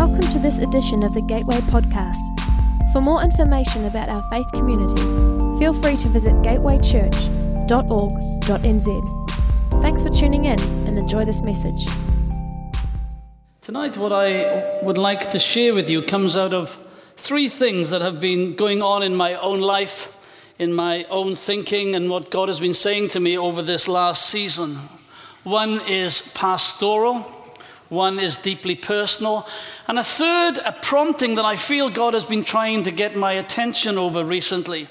Welcome to this edition of the Gateway Podcast. For more information about our faith community, feel free to visit gatewaychurch.org.nz. Thanks for tuning in and enjoy this message. Tonight, what I would like to share with you comes out of three things that have been going on in my own life, in my own thinking, and what God has been saying to me over this last season. One is pastoral, one is deeply personal, and a third, a prompting that I feel God has been trying to get my attention over recently.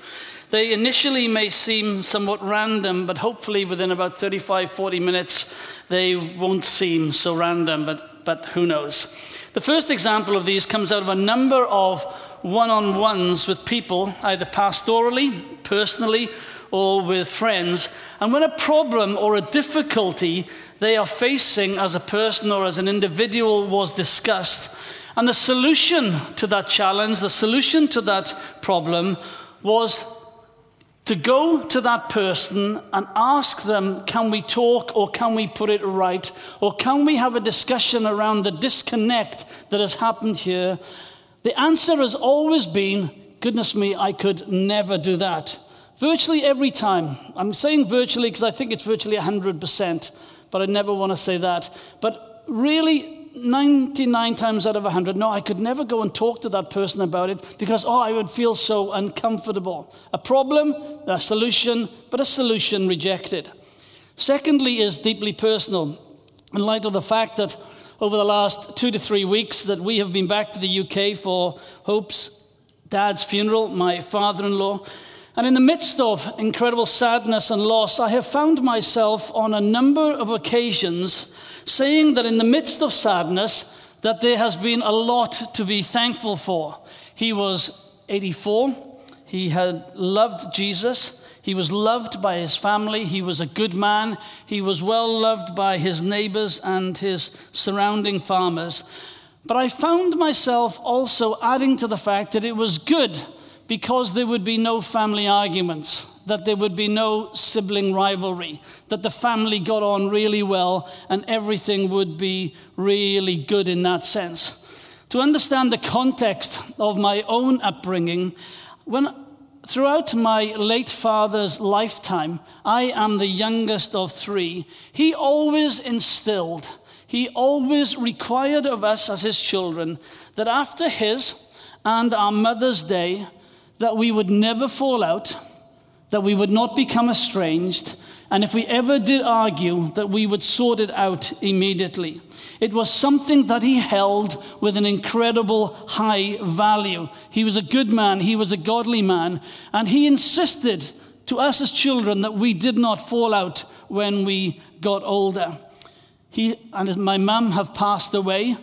They initially may seem somewhat random, but hopefully within about 35, 40 minutes, they won't seem so random, but, but who knows. The first example of these comes out of a number of one on ones with people, either pastorally, personally, or with friends. And when a problem or a difficulty they are facing as a person or as an individual was discussed, and the solution to that challenge, the solution to that problem was to go to that person and ask them, can we talk or can we put it right? Or can we have a discussion around the disconnect that has happened here? The answer has always been, goodness me, I could never do that. Virtually every time. I'm saying virtually because I think it's virtually 100%, but I never want to say that. But really, 99 times out of 100, no, I could never go and talk to that person about it because, oh, I would feel so uncomfortable. A problem, a solution, but a solution rejected. Secondly, is deeply personal. In light of the fact that over the last two to three weeks that we have been back to the UK for Hope's dad's funeral, my father in law. And in the midst of incredible sadness and loss, I have found myself on a number of occasions saying that in the midst of sadness, that there has been a lot to be thankful for. He was 84. He had loved Jesus. He was loved by his family. He was a good man. He was well loved by his neighbors and his surrounding farmers. But I found myself also adding to the fact that it was good because there would be no family arguments, that there would be no sibling rivalry, that the family got on really well and everything would be really good in that sense. To understand the context of my own upbringing, when throughout my late father's lifetime, I am the youngest of three, he always instilled, he always required of us as his children that after his and our mother's day, that we would never fall out, that we would not become estranged, and if we ever did argue, that we would sort it out immediately. It was something that he held with an incredible high value. He was a good man, he was a godly man, and he insisted to us as children that we did not fall out when we got older. He and my mum have passed away,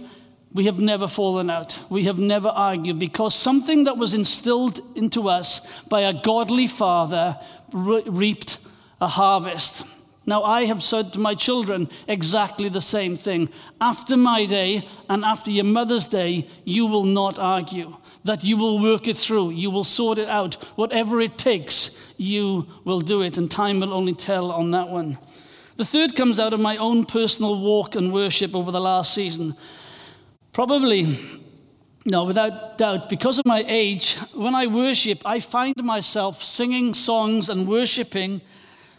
we have never fallen out. We have never argued because something that was instilled into us by a godly father re- reaped a harvest. Now, I have said to my children exactly the same thing. After my day and after your mother's day, you will not argue, that you will work it through, you will sort it out. Whatever it takes, you will do it, and time will only tell on that one. The third comes out of my own personal walk and worship over the last season. Probably, no, without doubt, because of my age, when I worship, I find myself singing songs and worshiping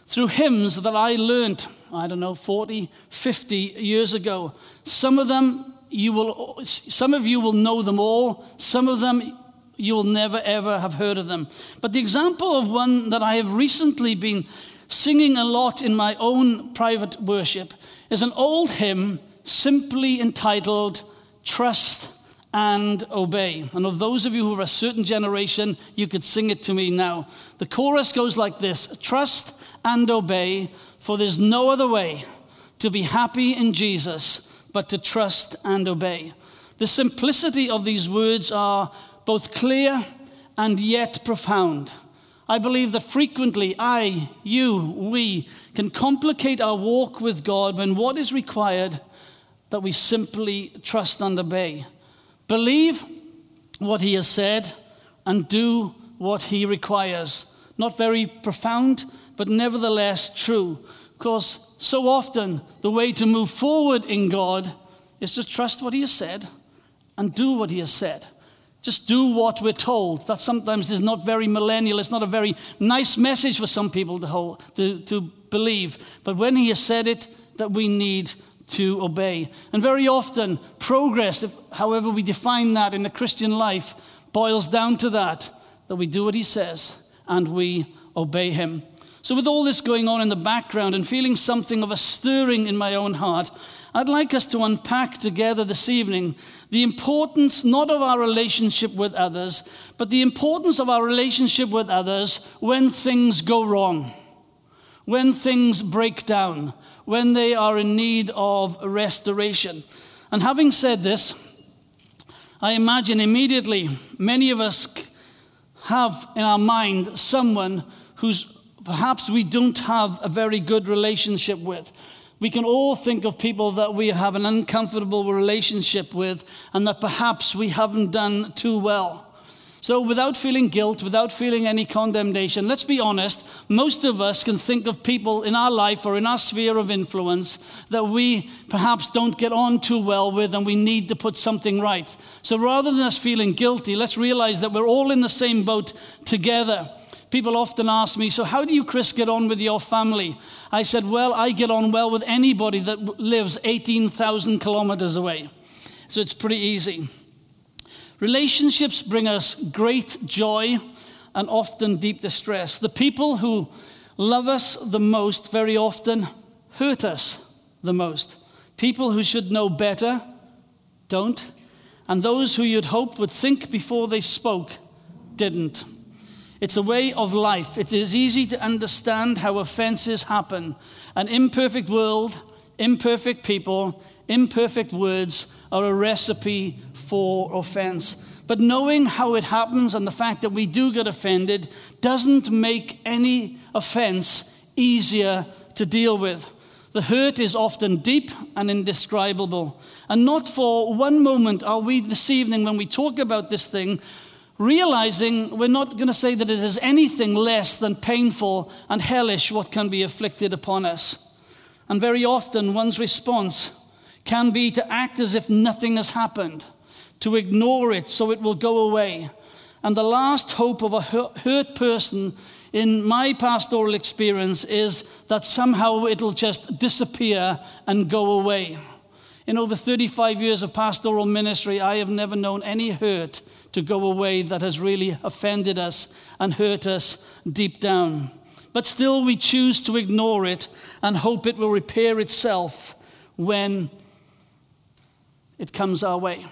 through hymns that I learned, I don't know, 40, 50 years ago. Some of them you will, some of you will know them all, some of them you will never ever have heard of them. But the example of one that I have recently been singing a lot in my own private worship is an old hymn simply entitled trust and obey. And of those of you who are a certain generation, you could sing it to me now. The chorus goes like this Trust and obey, for there's no other way to be happy in Jesus but to trust and obey. The simplicity of these words are both clear and yet profound. I believe that frequently I, you, we can complicate our walk with God when what is required that we simply trust and obey. Believe what he has said and do what he requires. Not very profound, but nevertheless true. Because so often the way to move forward in God is to trust what he has said and do what he has said. Just do what we're told. That sometimes is not very millennial. It's not a very nice message for some people to, hold, to, to believe. But when he has said it, that we need to obey. And very often, progress, however we define that in the Christian life, boils down to that that we do what he says and we obey him. So, with all this going on in the background and feeling something of a stirring in my own heart, I'd like us to unpack together this evening the importance not of our relationship with others, but the importance of our relationship with others when things go wrong, when things break down, when they are in need of restoration. And having said this, I imagine immediately many of us have in our mind someone who's perhaps we don't have a very good relationship with. We can all think of people that we have an uncomfortable relationship with and that perhaps we haven't done too well. So, without feeling guilt, without feeling any condemnation, let's be honest, most of us can think of people in our life or in our sphere of influence that we perhaps don't get on too well with and we need to put something right. So, rather than us feeling guilty, let's realize that we're all in the same boat together. People often ask me, So, how do you, Chris, get on with your family? I said, Well, I get on well with anybody that lives 18,000 kilometers away. So, it's pretty easy. Relationships bring us great joy and often deep distress. The people who love us the most very often hurt us the most. People who should know better don't, and those who you'd hope would think before they spoke didn't. It's a way of life. It is easy to understand how offenses happen. An imperfect world, imperfect people, imperfect words are a recipe for offense. But knowing how it happens and the fact that we do get offended doesn't make any offense easier to deal with. The hurt is often deep and indescribable. And not for one moment are we this evening, when we talk about this thing, realizing we're not going to say that it is anything less than painful and hellish what can be afflicted upon us. And very often, one's response can be to act as if nothing has happened, to ignore it so it will go away. And the last hope of a hurt person in my pastoral experience is that somehow it'll just disappear and go away. In over 35 years of pastoral ministry, I have never known any hurt to go away that has really offended us and hurt us deep down. But still, we choose to ignore it and hope it will repair itself when it comes our way.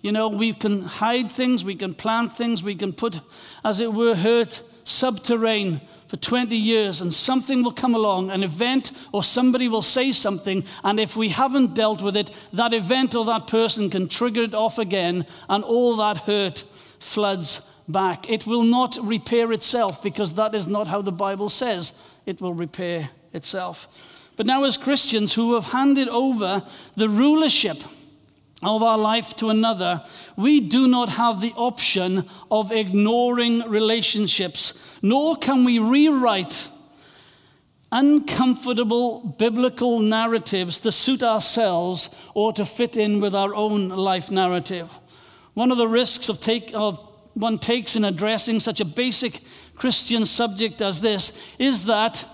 You know, we can hide things, we can plant things, we can put, as it were, hurt subterranean for 20 years, and something will come along, an event, or somebody will say something, and if we haven't dealt with it, that event or that person can trigger it off again, and all that hurt floods back. It will not repair itself because that is not how the Bible says it will repair itself. But now, as Christians who have handed over the rulership, of our life to another, we do not have the option of ignoring relationships, nor can we rewrite uncomfortable biblical narratives to suit ourselves or to fit in with our own life narrative. One of the risks of take, of one takes in addressing such a basic Christian subject as this is that,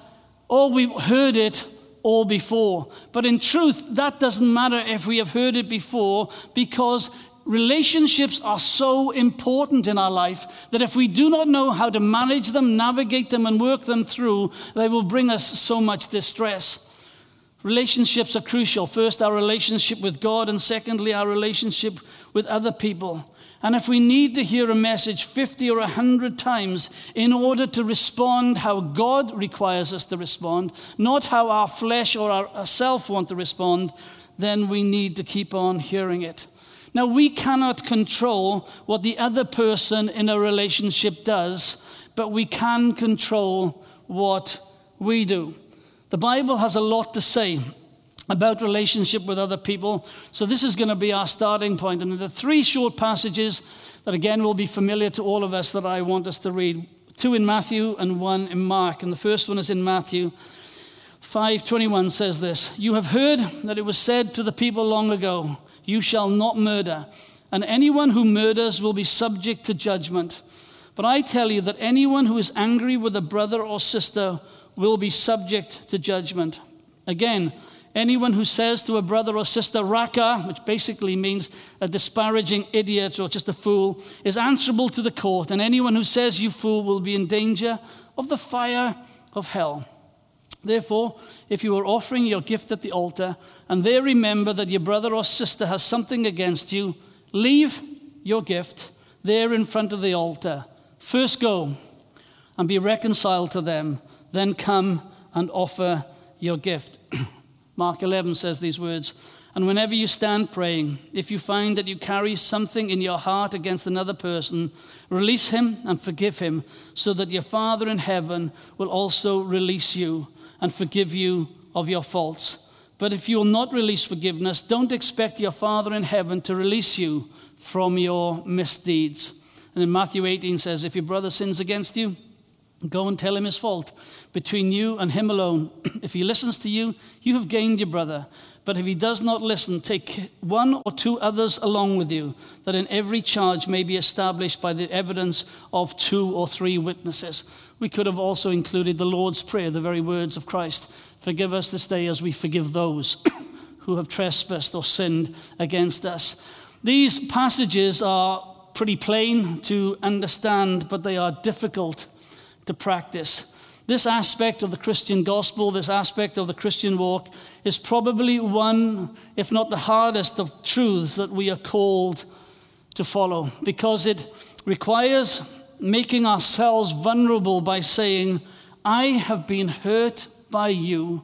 oh, we've heard it, all before. But in truth, that doesn't matter if we have heard it before because relationships are so important in our life that if we do not know how to manage them, navigate them, and work them through, they will bring us so much distress. Relationships are crucial. First, our relationship with God, and secondly, our relationship with other people. And if we need to hear a message 50 or 100 times in order to respond how God requires us to respond, not how our flesh or our self want to respond, then we need to keep on hearing it. Now, we cannot control what the other person in a relationship does, but we can control what we do. The Bible has a lot to say about relationship with other people. So this is going to be our starting point. And the three short passages that again will be familiar to all of us that I want us to read. Two in Matthew and one in Mark. And the first one is in Matthew 5:21 says this, "You have heard that it was said to the people long ago, you shall not murder, and anyone who murders will be subject to judgment. But I tell you that anyone who is angry with a brother or sister will be subject to judgment. Again, anyone who says to a brother or sister, Raca, which basically means a disparaging idiot or just a fool, is answerable to the court, and anyone who says, You fool, will be in danger of the fire of hell. Therefore, if you are offering your gift at the altar, and there remember that your brother or sister has something against you, Leave your gift there in front of the altar. First go and be reconciled to them, then come and offer your gift. Mark 11 says these words And whenever you stand praying, if you find that you carry something in your heart against another person, release him and forgive him, so that your Father in heaven will also release you and forgive you of your faults. But if you will not release forgiveness, don't expect your Father in heaven to release you from your misdeeds. And then Matthew 18 says, If your brother sins against you, go and tell him his fault between you and him alone. if he listens to you, you have gained your brother. But if he does not listen, take one or two others along with you, that in every charge may be established by the evidence of two or three witnesses. We could have also included the Lord's Prayer, the very words of Christ. Forgive us this day as we forgive those who have trespassed or sinned against us. These passages are pretty plain to understand, but they are difficult to practice. This aspect of the Christian gospel, this aspect of the Christian walk, is probably one, if not the hardest, of truths that we are called to follow because it requires making ourselves vulnerable by saying, I have been hurt by you,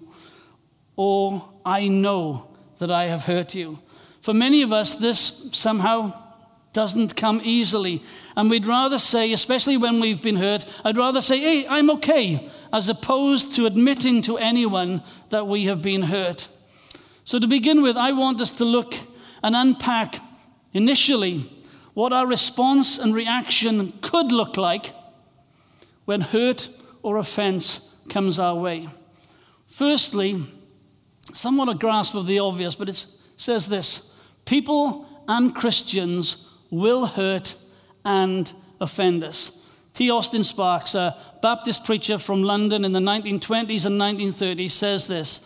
or I know that I have hurt you. For many of us, this somehow doesn't come easily. And we'd rather say, especially when we've been hurt, I'd rather say, hey, I'm okay, as opposed to admitting to anyone that we have been hurt. So, to begin with, I want us to look and unpack initially what our response and reaction could look like when hurt or offense comes our way. Firstly, somewhat a grasp of the obvious, but it says this people and Christians will hurt and offend us. T. Austin Sparks, a Baptist preacher from London in the 1920s and 1930s, says this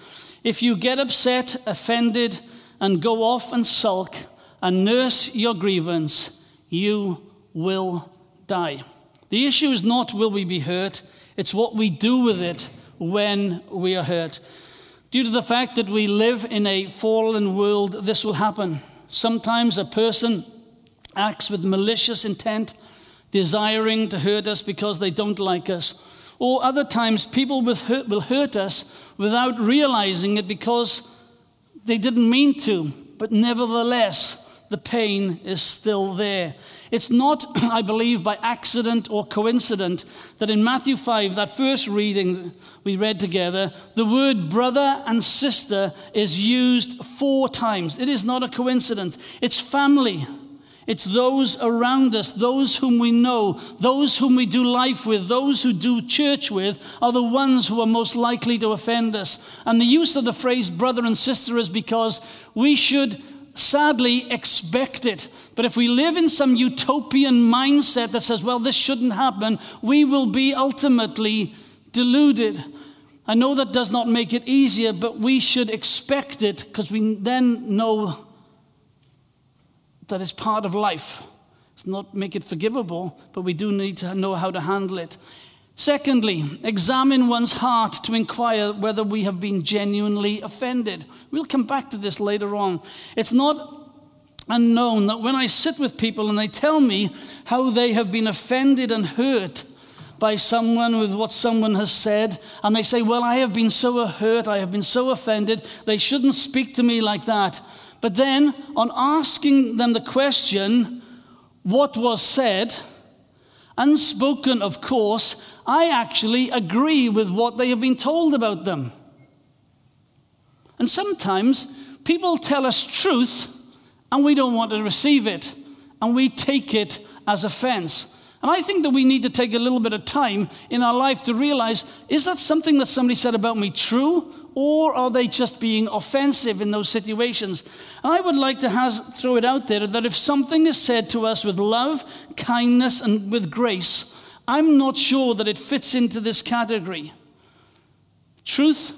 If you get upset, offended, and go off and sulk and nurse your grievance, you will die. The issue is not will we be hurt, it's what we do with it when we are hurt. Due to the fact that we live in a fallen world, this will happen. Sometimes a person acts with malicious intent, desiring to hurt us because they don't like us. Or other times, people will hurt, will hurt us without realizing it because they didn't mean to, but nevertheless, the pain is still there. It's not, I believe, by accident or coincidence that in Matthew 5, that first reading we read together, the word brother and sister is used four times. It is not a coincidence. It's family. It's those around us, those whom we know, those whom we do life with, those who do church with, are the ones who are most likely to offend us. And the use of the phrase brother and sister is because we should sadly expect it. But if we live in some utopian mindset that says, well, this shouldn't happen, we will be ultimately deluded. I know that does not make it easier, but we should expect it because we then know that it's part of life. It's not make it forgivable, but we do need to know how to handle it. Secondly, examine one's heart to inquire whether we have been genuinely offended. We'll come back to this later on. It's not unknown that when I sit with people and they tell me how they have been offended and hurt by someone with what someone has said, and they say, Well, I have been so hurt, I have been so offended, they shouldn't speak to me like that. But then, on asking them the question, What was said? unspoken, of course, I actually agree with what they have been told about them. And sometimes people tell us truth and we don't want to receive it and we take it as offense. And I think that we need to take a little bit of time in our life to realize is that something that somebody said about me true Or are they just being offensive in those situations? I would like to has, throw it out there that if something is said to us with love, kindness, and with grace, I'm not sure that it fits into this category. Truth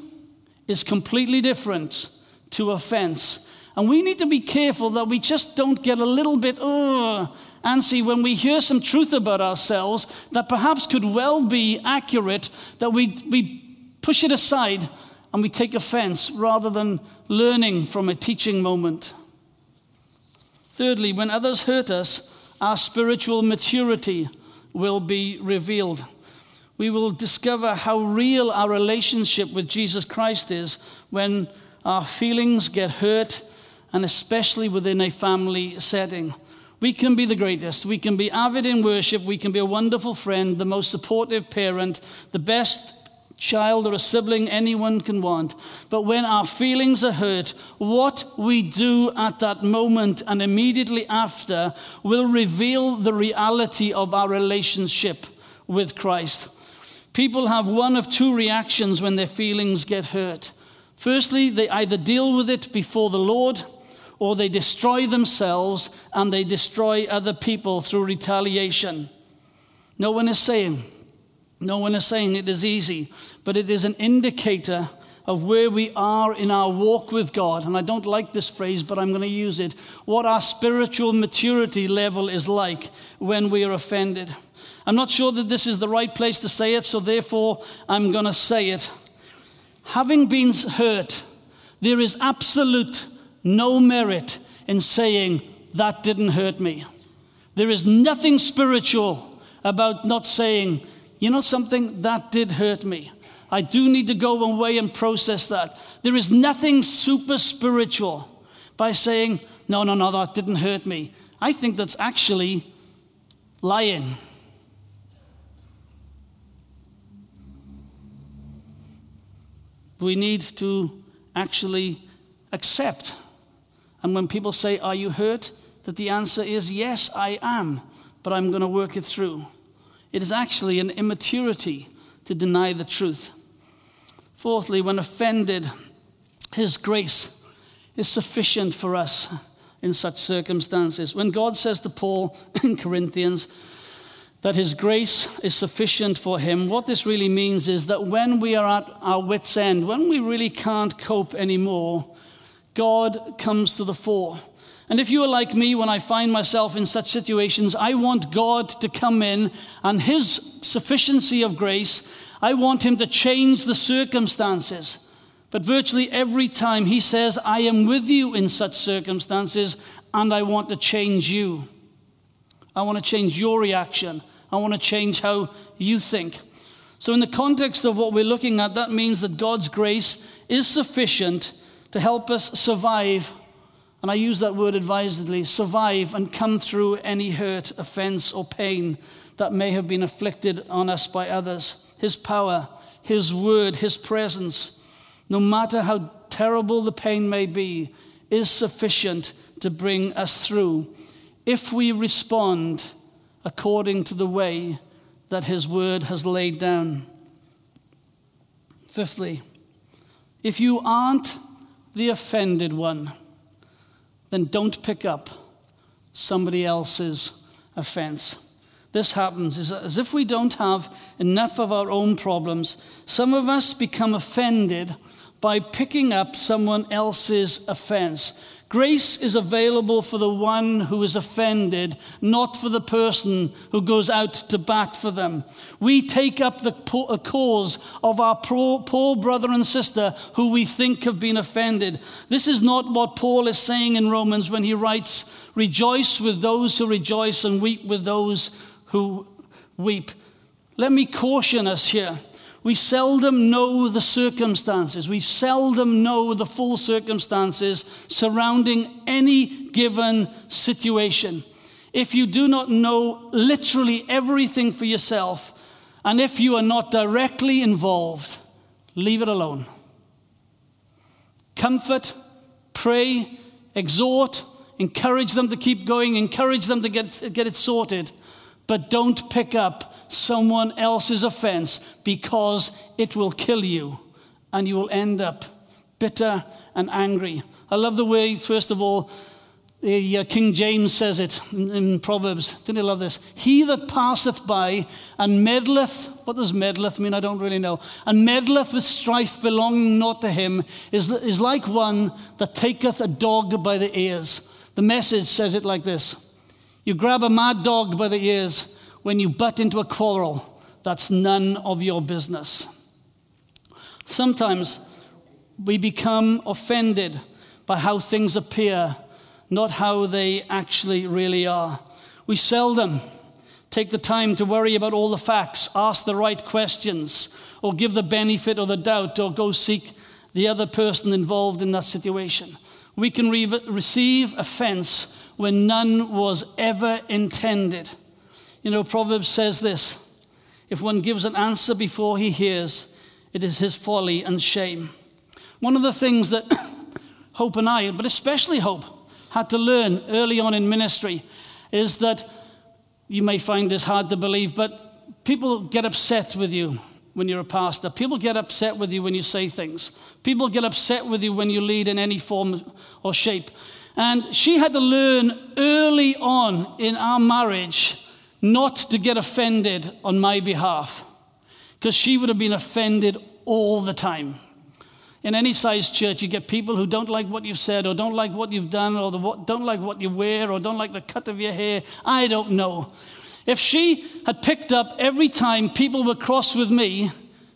is completely different to offense. And we need to be careful that we just don't get a little bit, oh, antsy when we hear some truth about ourselves that perhaps could well be accurate, that we, we push it aside and we take offense rather than learning from a teaching moment. Thirdly, when others hurt us, our spiritual maturity will be revealed. We will discover how real our relationship with Jesus Christ is when our feelings get hurt, and especially within a family setting. We can be the greatest. We can be avid in worship. We can be a wonderful friend, the most supportive parent, the best child or a sibling anyone can want. But when our feelings are hurt, what we do at that moment and immediately after will reveal the reality of our relationship with Christ. People have one of two reactions when their feelings get hurt. Firstly, they either deal with it before the Lord or they destroy themselves and they destroy other people through retaliation. No one is saying no one is saying it is easy, but it is an indicator of where we are in our walk with God. And I don't like this phrase, but I'm going to use it. What our spiritual maturity level is like when we are offended. I'm not sure that this is the right place to say it, so therefore I'm going to say it. Having been hurt, there is absolute no merit in saying, That didn't hurt me. There is nothing spiritual about not saying, you know something? That did hurt me. I do need to go away and process that. There is nothing super spiritual by saying, no, no, no, that didn't hurt me. I think that's actually lying. We need to actually accept. And when people say, Are you hurt? that the answer is, Yes, I am, but I'm going to work it through. It is actually an immaturity to deny the truth. Fourthly, when offended, His grace is sufficient for us in such circumstances. When God says to Paul in Corinthians that His grace is sufficient for him, what this really means is that when we are at our wits' end, when we really can't cope anymore, God comes to the fore. And if you are like me, when I find myself in such situations, I want God to come in and His sufficiency of grace, I want Him to change the circumstances. But virtually every time He says, I am with you in such circumstances, and I want to change you. I want to change your reaction. I want to change how you think. So, in the context of what we're looking at, that means that God's grace is sufficient to help us survive and I use that word advisedly, survive and come through any hurt, offense, or pain that may have been afflicted on us by others. His power, His word, His presence, no matter how terrible the pain may be, is sufficient to bring us through if we respond according to the way that His word has laid down. Fifthly, if you aren't the offended one, then don't pick up somebody else's offense. This happens is as if we don't have enough of our own problems, some of us become offended by picking up someone else's offense. Grace is available for the one who is offended, not for the person who goes out to bat for them. We take up the cause of our poor brother and sister who we think have been offended. This is not what Paul is saying in Romans when he writes, Rejoice with those who rejoice and weep with those who weep. Let me caution us here. We seldom know the circumstances. We seldom know the full circumstances surrounding any given situation. If you do not know literally everything for yourself, and if you are not directly involved, leave it alone. Comfort, pray, exhort, encourage them to keep going, encourage them to get, get it sorted, but don't pick up someone else's offense because it will kill you and you will end up bitter and angry. I love the way, first of all, the, uh, King James says it in, in Proverbs. Didn't you love this? He that passeth by and meddleth, what does meddleth mean? I don't really know. And meddleth with strife belonging not to him is, is like one that taketh a dog by the ears. The message says it like this You grab a mad dog by the ears when you butt into a quarrel. That's none of your business. Sometimes we become offended by how things appear not how they actually really are. We seldom take the time to worry about all the facts, ask the right questions, or give the benefit of the doubt, or go seek the other person involved in that situation. We can re- receive offense when none was ever intended. You know, Proverbs says this if one gives an answer before he hears, it is his folly and shame. One of the things that Hope and I, but especially Hope, had to learn early on in ministry is that you may find this hard to believe, but people get upset with you when you're a pastor. People get upset with you when you say things. People get upset with you when you lead in any form or shape. And she had to learn early on in our marriage not to get offended on my behalf because she would have been offended all the time. In any size church, you get people who don't like what you've said, or don't like what you've done, or the, don't like what you wear, or don't like the cut of your hair. I don't know. If she had picked up every time people were cross with me,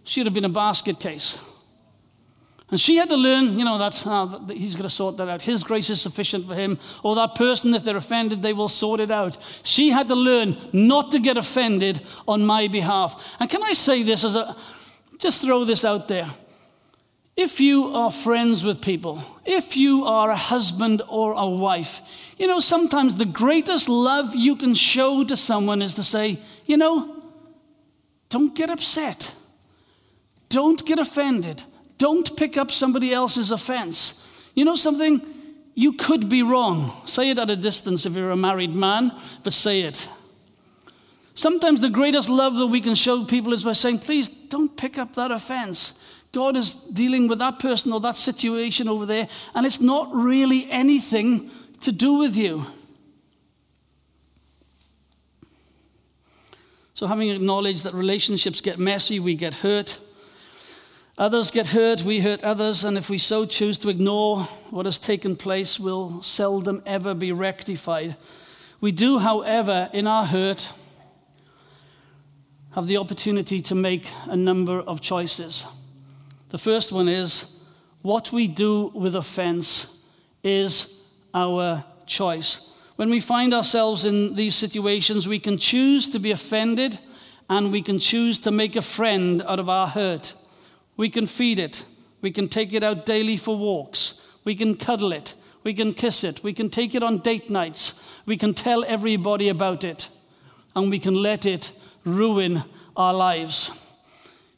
she'd have been a basket case. And she had to learn, you know, that's how he's going to sort that out. His grace is sufficient for him. Or that person, if they're offended, they will sort it out. She had to learn not to get offended on my behalf. And can I say this as a, just throw this out there. If you are friends with people, if you are a husband or a wife, you know, sometimes the greatest love you can show to someone is to say, you know, don't get upset. Don't get offended. Don't pick up somebody else's offense. You know something? You could be wrong. Say it at a distance if you're a married man, but say it. Sometimes the greatest love that we can show people is by saying, please don't pick up that offense. God is dealing with that person or that situation over there, and it's not really anything to do with you. So, having acknowledged that relationships get messy, we get hurt. Others get hurt, we hurt others, and if we so choose to ignore what has taken place, will seldom ever be rectified. We do, however, in our hurt, have the opportunity to make a number of choices. The first one is what we do with offense is our choice. When we find ourselves in these situations, we can choose to be offended and we can choose to make a friend out of our hurt. We can feed it, we can take it out daily for walks, we can cuddle it, we can kiss it, we can take it on date nights, we can tell everybody about it, and we can let it ruin our lives.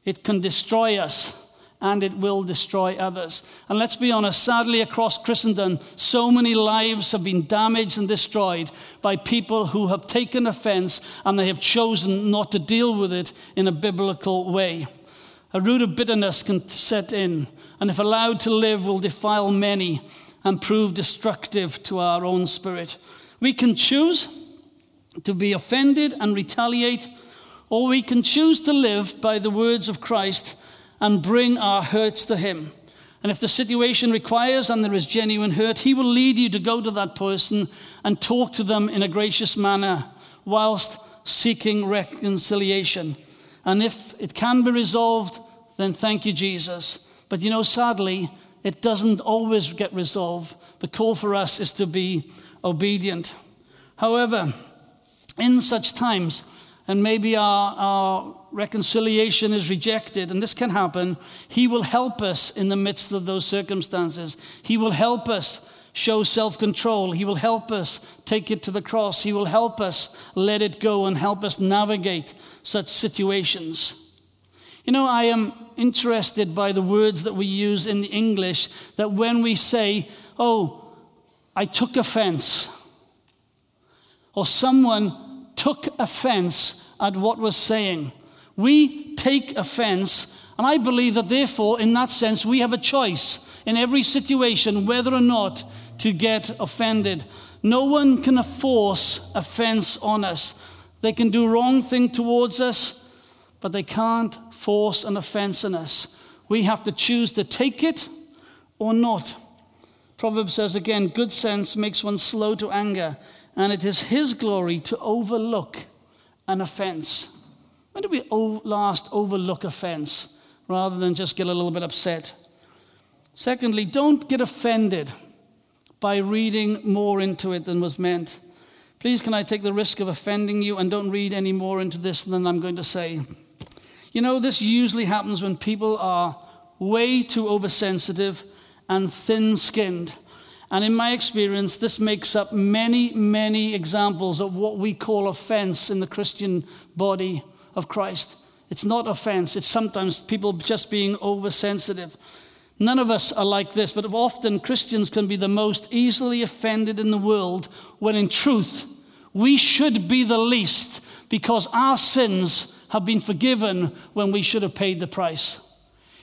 It can destroy us and it will destroy others. And let's be honest, sadly, across Christendom, so many lives have been damaged and destroyed by people who have taken offense and they have chosen not to deal with it in a biblical way. A root of bitterness can set in, and if allowed to live, will defile many and prove destructive to our own spirit. We can choose to be offended and retaliate, or we can choose to live by the words of Christ and bring our hurts to Him. And if the situation requires and there is genuine hurt, He will lead you to go to that person and talk to them in a gracious manner whilst seeking reconciliation. And if it can be resolved, then thank you, Jesus. But you know, sadly, it doesn't always get resolved. The call for us is to be obedient. However, in such times, and maybe our, our reconciliation is rejected, and this can happen, He will help us in the midst of those circumstances. He will help us show self control. He will help us take it to the cross. He will help us let it go and help us navigate such situations. You know, I am interested by the words that we use in English that when we say, Oh, I took offense, or someone took offense at what was saying. We take offense, And I believe that, therefore, in that sense, we have a choice in every situation whether or not to get offended. No one can force offense on us. They can do wrong thing towards us, but they can't force an offense on us. We have to choose to take it or not. Proverbs says again, good sense makes one slow to anger, and it is his glory to overlook an offense. When do we last overlook offense rather than just get a little bit upset? Secondly, don't get offended by reading more into it than was meant. Please, can I take the risk of offending you and don't read any more into this than I'm going to say? You know, this usually happens when people are way too oversensitive and thin skinned. And in my experience, this makes up many, many examples of what we call offense in the Christian body of Christ. It's not offense, it's sometimes people just being oversensitive. None of us are like this, but often Christians can be the most easily offended in the world when in truth we should be the least because our sins have been forgiven when we should have paid the price.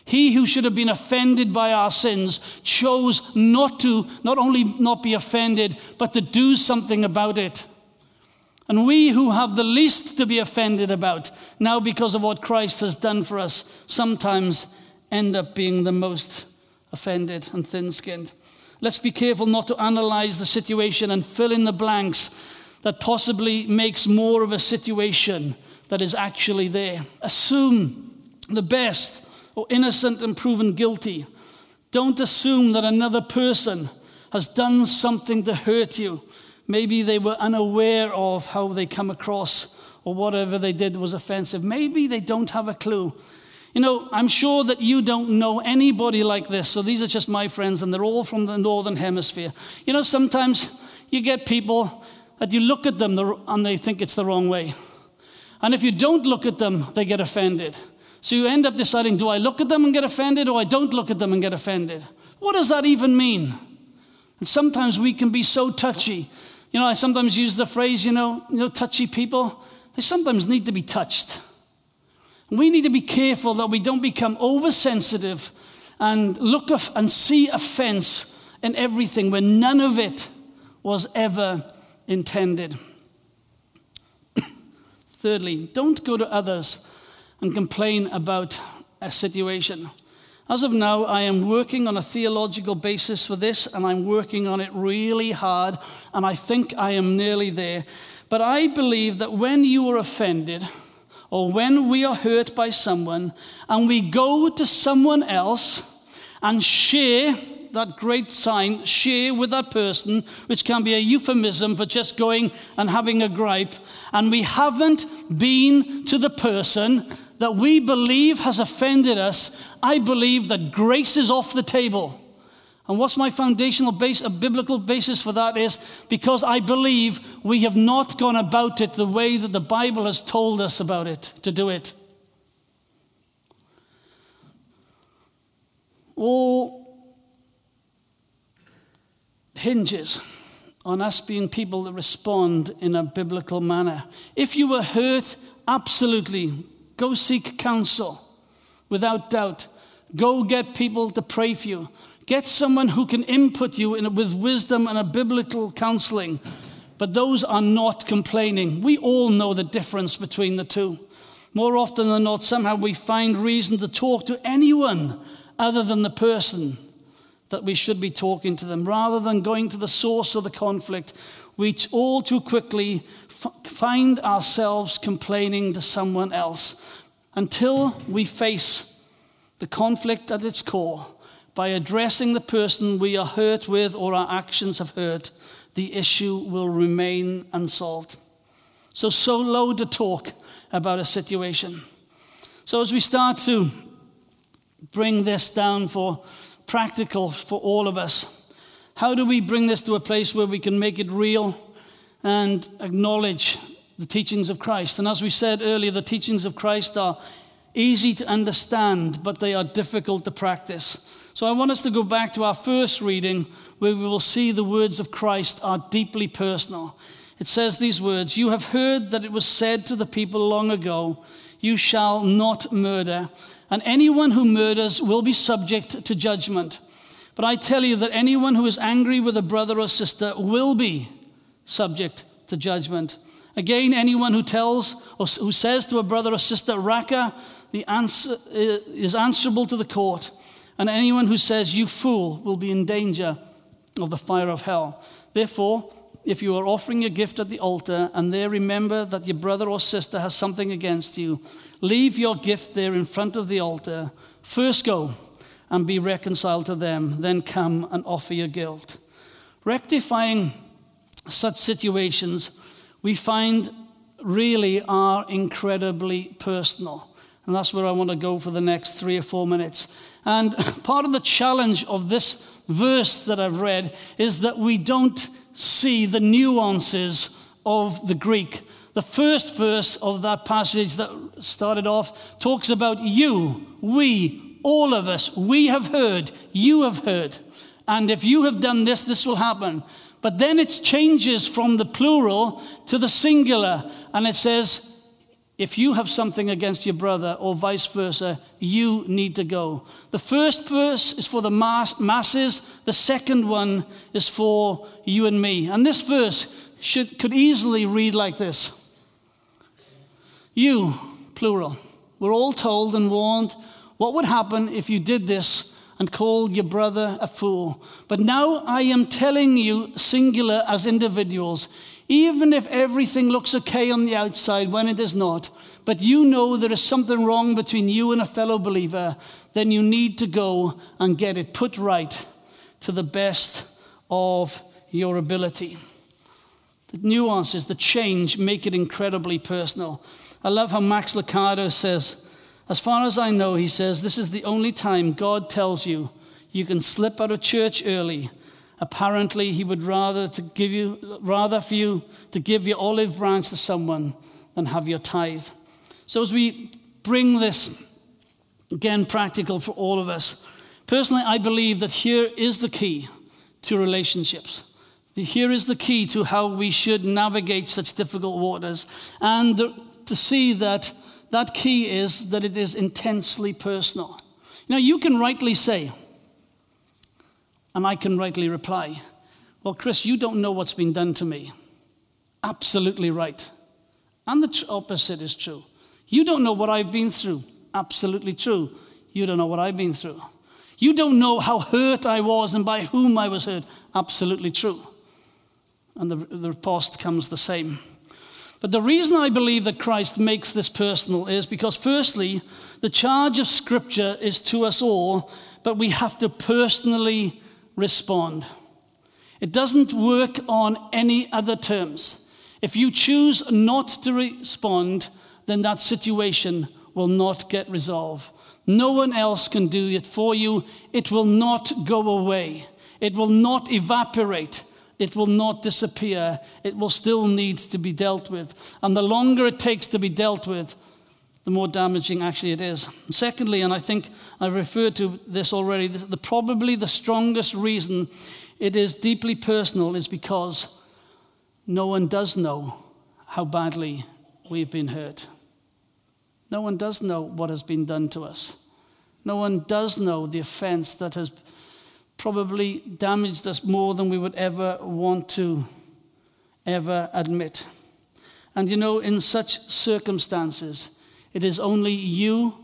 He who should have been offended by our sins chose not to not only not be offended, but to do something about it. And we who have the least to be offended about, now because of what Christ has done for us, sometimes end up being the most offended and thin skinned. Let's be careful not to analyze the situation and fill in the blanks that possibly makes more of a situation that is actually there. Assume the best or innocent and proven guilty. Don't assume that another person has done something to hurt you. Maybe they were unaware of how they come across or whatever they did was offensive. Maybe they don't have a clue. You know, I'm sure that you don't know anybody like this, so these are just my friends, and they're all from the Northern Hemisphere. You know, sometimes you get people that you look at them and they think it's the wrong way. And if you don't look at them, they get offended. So you end up deciding do I look at them and get offended, or I don't look at them and get offended? What does that even mean? And sometimes we can be so touchy. You know, I sometimes use the phrase, you know, you know, touchy people, they sometimes need to be touched. We need to be careful that we don't become oversensitive and look and see offense in everything when none of it was ever intended. Thirdly, don't go to others and complain about a situation. As of now, I am working on a theological basis for this, and I'm working on it really hard, and I think I am nearly there. But I believe that when you are offended, or when we are hurt by someone and we go to someone else and share that great sign, share with that person, which can be a euphemism for just going and having a gripe, and we haven't been to the person that we believe has offended us, I believe that grace is off the table. And what's my foundational base, a biblical basis for that is because I believe we have not gone about it the way that the Bible has told us about it, to do it. All hinges on us being people that respond in a biblical manner. If you were hurt, absolutely, go seek counsel without doubt. Go get people to pray for you. Get someone who can input you in, with wisdom and a biblical counseling. But those are not complaining. We all know the difference between the two. More often than not, somehow we find reason to talk to anyone other than the person that we should be talking to them. Rather than going to the source of the conflict, we all too quickly find ourselves complaining to someone else until we face the conflict at its core by addressing the person we are hurt with or our actions have hurt, the issue will remain unsolved. So, so low to talk about a situation. So, as we start to bring this down for practical for all of us, how do we bring this to a place where we can make it real and acknowledge the teachings of Christ? And as we said earlier, the teachings of Christ are easy to understand, but they are difficult to practice. So I want us to go back to our first reading where we will see the words of Christ are deeply personal. It says these words You have heard that it was said to the people long ago, You shall not murder, and anyone who murders will be subject to judgment. But I tell you that anyone who is angry with a brother or sister will be subject to judgment. Again, anyone who tells or who says to a brother or sister, Raca, the answer uh, is answerable to the court. And anyone who says, You fool, will be in danger of the fire of hell. Therefore, if you are offering a gift at the altar and there remember that your brother or sister has something against you, leave your gift there in front of the altar. First go and be reconciled to them, then come and offer your guilt. Rectifying such situations, we find really are incredibly personal. And that's where I want to go for the next three or four minutes. And part of the challenge of this verse that I've read is that we don't see the nuances of the Greek. The first verse of that passage that started off talks about you, we, all of us, we have heard, you have heard. And if you have done this, this will happen. But then it changes from the plural to the singular, and it says, if you have something against your brother, or vice versa, you need to go. The first verse is for the mass, masses, the second one is for you and me. And this verse should, could easily read like this You, plural, were all told and warned what would happen if you did this and called your brother a fool. But now I am telling you, singular as individuals, even if everything looks okay on the outside when it is not, but you know there is something wrong between you and a fellow believer, then you need to go and get it put right to the best of your ability. The nuances, the change, make it incredibly personal. I love how Max Lucado says, as far as I know, he says, this is the only time God tells you you can slip out of church early. Apparently, he would rather to give you rather for you to give your olive branch to someone than have your tithe. So as we bring this again practical for all of us, personally I believe that here is the key to relationships. Here is the key to how we should navigate such difficult waters. And the, to see that that key is that it is intensely personal. Know, you can rightly say, and I can rightly reply, Well, Chris, you don't know what's been done to me. Absolutely right. And the opposite is true. You don't know what I've been through. Absolutely true. You don't know what I've been through. You don't know how hurt I was and by whom I was hurt. Absolutely true. And the, the riposte comes the same. But the reason I believe that Christ makes this personal is because, firstly, the charge of Scripture is to us all, but we have to personally respond. It doesn't work on any other terms. If you choose not to respond, then that situation will not get resolved. No one else can do it for you. It will not go away. It will not evaporate. It will not disappear. It will still need to be dealt with. And the longer it takes to be dealt with, the more damaging actually it is. Secondly, and I think I've referred to this already, the, probably the strongest reason it is deeply personal is because no one does know how badly we've been hurt. No one does know what has been done to us. No one does know the offense that has probably damaged us more than we would ever want to ever admit. And you know, in such circumstances, it is only you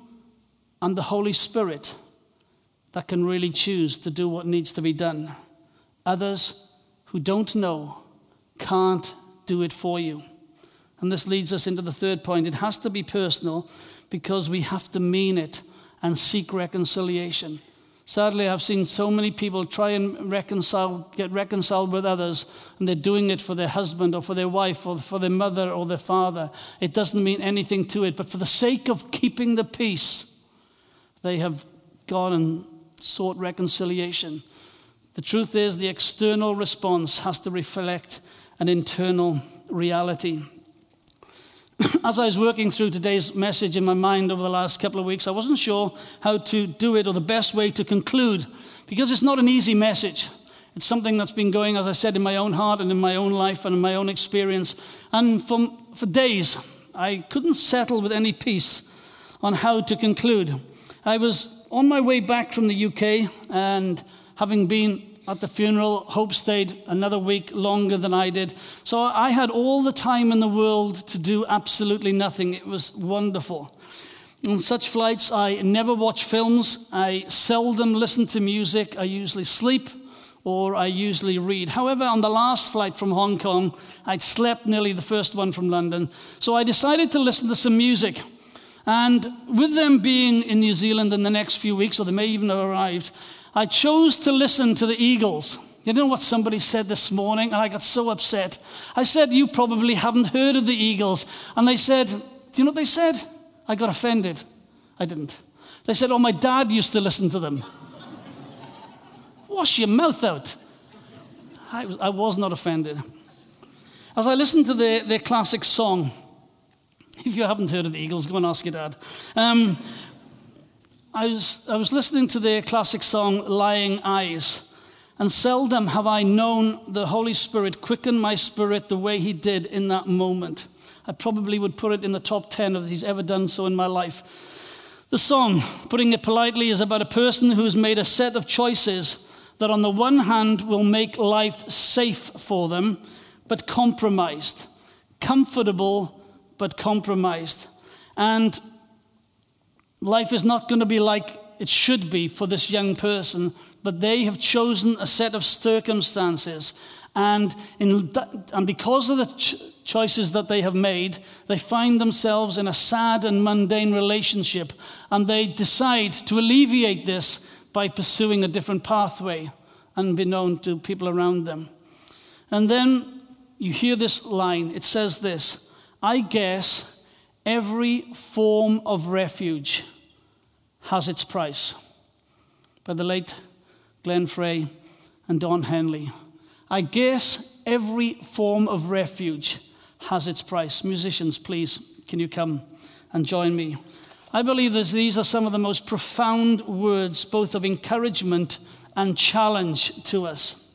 and the Holy Spirit that can really choose to do what needs to be done. Others who don't know can't do it for you. And this leads us into the third point. It has to be personal because we have to mean it and seek reconciliation. Sadly, I've seen so many people try and reconcile, get reconciled with others, and they're doing it for their husband or for their wife or for their mother or their father. It doesn't mean anything to it, but for the sake of keeping the peace, they have gone and sought reconciliation. The truth is, the external response has to reflect an internal reality. as I was working through today's message in my mind over the last couple of weeks, I wasn't sure how to do it or the best way to conclude because it's not an easy message. It's something that's been going, as I said, in my own heart and in my own life and in my own experience. And for, for days, I couldn't settle with any peace on how to conclude. I was on my way back from the UK, and having been at the funeral, Hope stayed another week longer than I did. So I had all the time in the world to do absolutely nothing. It was wonderful. On such flights, I never watch films. I seldom listen to music. I usually sleep or I usually read. However, on the last flight from Hong Kong, I'd slept nearly the first one from London. So I decided to listen to some music. And with them being in New Zealand in the next few weeks, or they may even have arrived, I chose to listen to the Eagles. You know what somebody said this morning? And I got so upset. I said, You probably haven't heard of the Eagles. And they said, Do you know what they said? I got offended. I didn't. They said, Oh, my dad used to listen to them. Wash your mouth out. I was, I was not offended. As I listened to their, their classic song, if you haven't heard of the Eagles, go and ask your dad. Um, I, was, I was listening to their classic song, Lying Eyes, and seldom have I known the Holy Spirit quicken my spirit the way He did in that moment. I probably would put it in the top 10 of He's ever done so in my life. The song, putting it politely, is about a person who's made a set of choices that, on the one hand, will make life safe for them, but compromised, comfortable, but compromised. And life is not going to be like it should be for this young person, but they have chosen a set of circumstances. And, in and because of the ch- choices that they have made, they find themselves in a sad and mundane relationship. And they decide to alleviate this by pursuing a different pathway, unbeknown to people around them. And then you hear this line it says this I guess every form of refuge has its price. By the late Glenn Frey and Don Henley. I guess every form of refuge has its price. Musicians, please, can you come and join me? I believe that these are some of the most profound words, both of encouragement and challenge to us.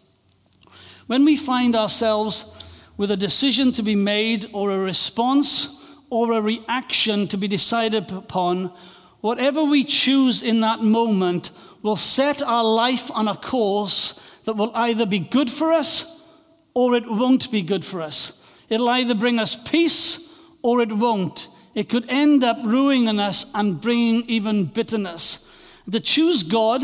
When we find ourselves with a decision to be made, or a response, or a reaction to be decided upon, whatever we choose in that moment will set our life on a course that will either be good for us or it won't be good for us. It'll either bring us peace or it won't. It could end up ruining us and bringing even bitterness. To choose God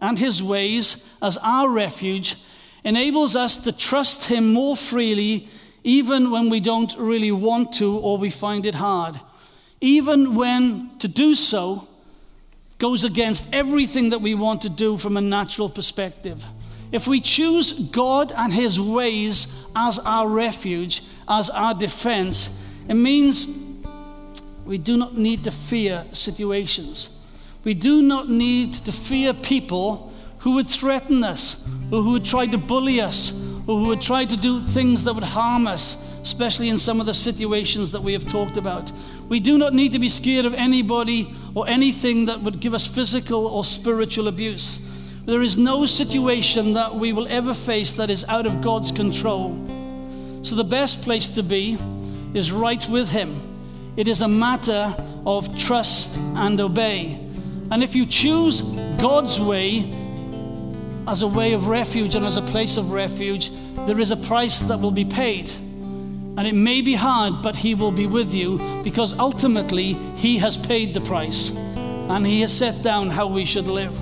and His ways as our refuge enables us to trust Him more freely, even when we don't really want to or we find it hard. Even when to do so goes against everything that we want to do from a natural perspective. If we choose God and His ways as our refuge, as our defense, it means we do not need to fear situations. We do not need to fear people who would threaten us, or who would try to bully us, who would try to do things that would harm us, especially in some of the situations that we have talked about. We do not need to be scared of anybody or anything that would give us physical or spiritual abuse. There is no situation that we will ever face that is out of God's control. So the best place to be is right with Him. It is a matter of trust and obey. And if you choose God's way as a way of refuge and as a place of refuge, there is a price that will be paid. And it may be hard, but He will be with you because ultimately He has paid the price and He has set down how we should live.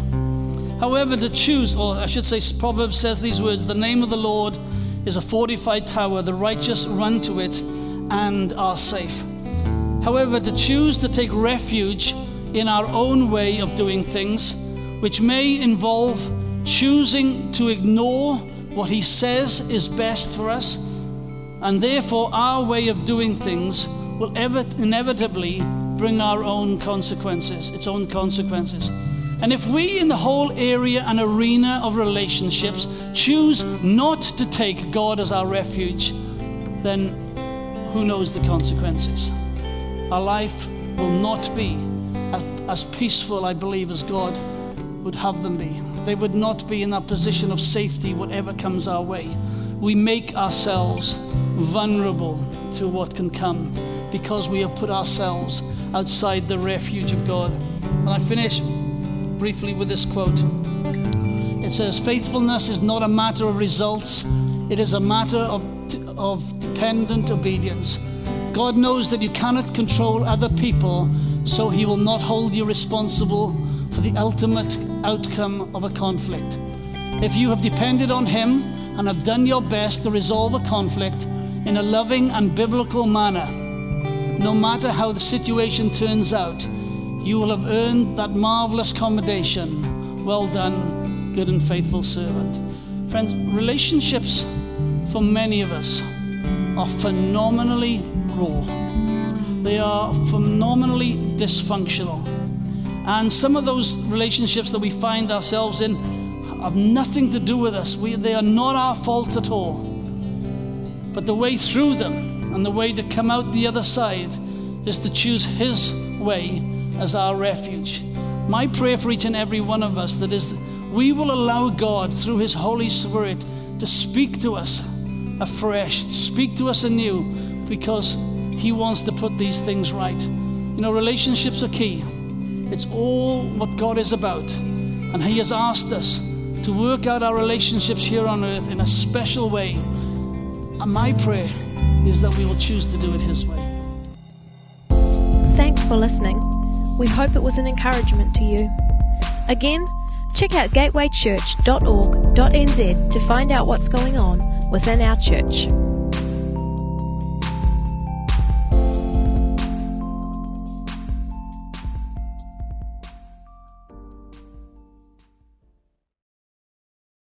However, to choose, or I should say, Proverbs says these words the name of the Lord is a fortified tower, the righteous run to it and are safe. However, to choose to take refuge in our own way of doing things, which may involve choosing to ignore what He says is best for us, and therefore our way of doing things will ever, inevitably bring our own consequences, its own consequences. And if we, in the whole area and arena of relationships, choose not to take God as our refuge, then who knows the consequences? Our life will not be as peaceful, I believe, as God would have them be. They would not be in that position of safety, whatever comes our way. We make ourselves vulnerable to what can come because we have put ourselves outside the refuge of God. And I finish briefly with this quote. It says, Faithfulness is not a matter of results, it is a matter of, of dependent obedience. God knows that you cannot control other people, so He will not hold you responsible for the ultimate outcome of a conflict. If you have depended on Him and have done your best to resolve a conflict in a loving and biblical manner, no matter how the situation turns out, you will have earned that marvelous commendation. Well done, good and faithful servant. Friends, relationships for many of us are phenomenally raw. They are phenomenally dysfunctional. And some of those relationships that we find ourselves in have nothing to do with us. We, they are not our fault at all. But the way through them and the way to come out the other side is to choose His way as our refuge. My prayer for each and every one of us that is that we will allow God through His Holy Spirit to speak to us afresh, speak to us anew, because He wants to put these things right. You know, relationships are key. It's all what God is about. And He has asked us to work out our relationships here on earth in a special way. And my prayer is that we will choose to do it His way. Thanks for listening. We hope it was an encouragement to you. Again, check out gatewaychurch.org.nz to find out what's going on within our church.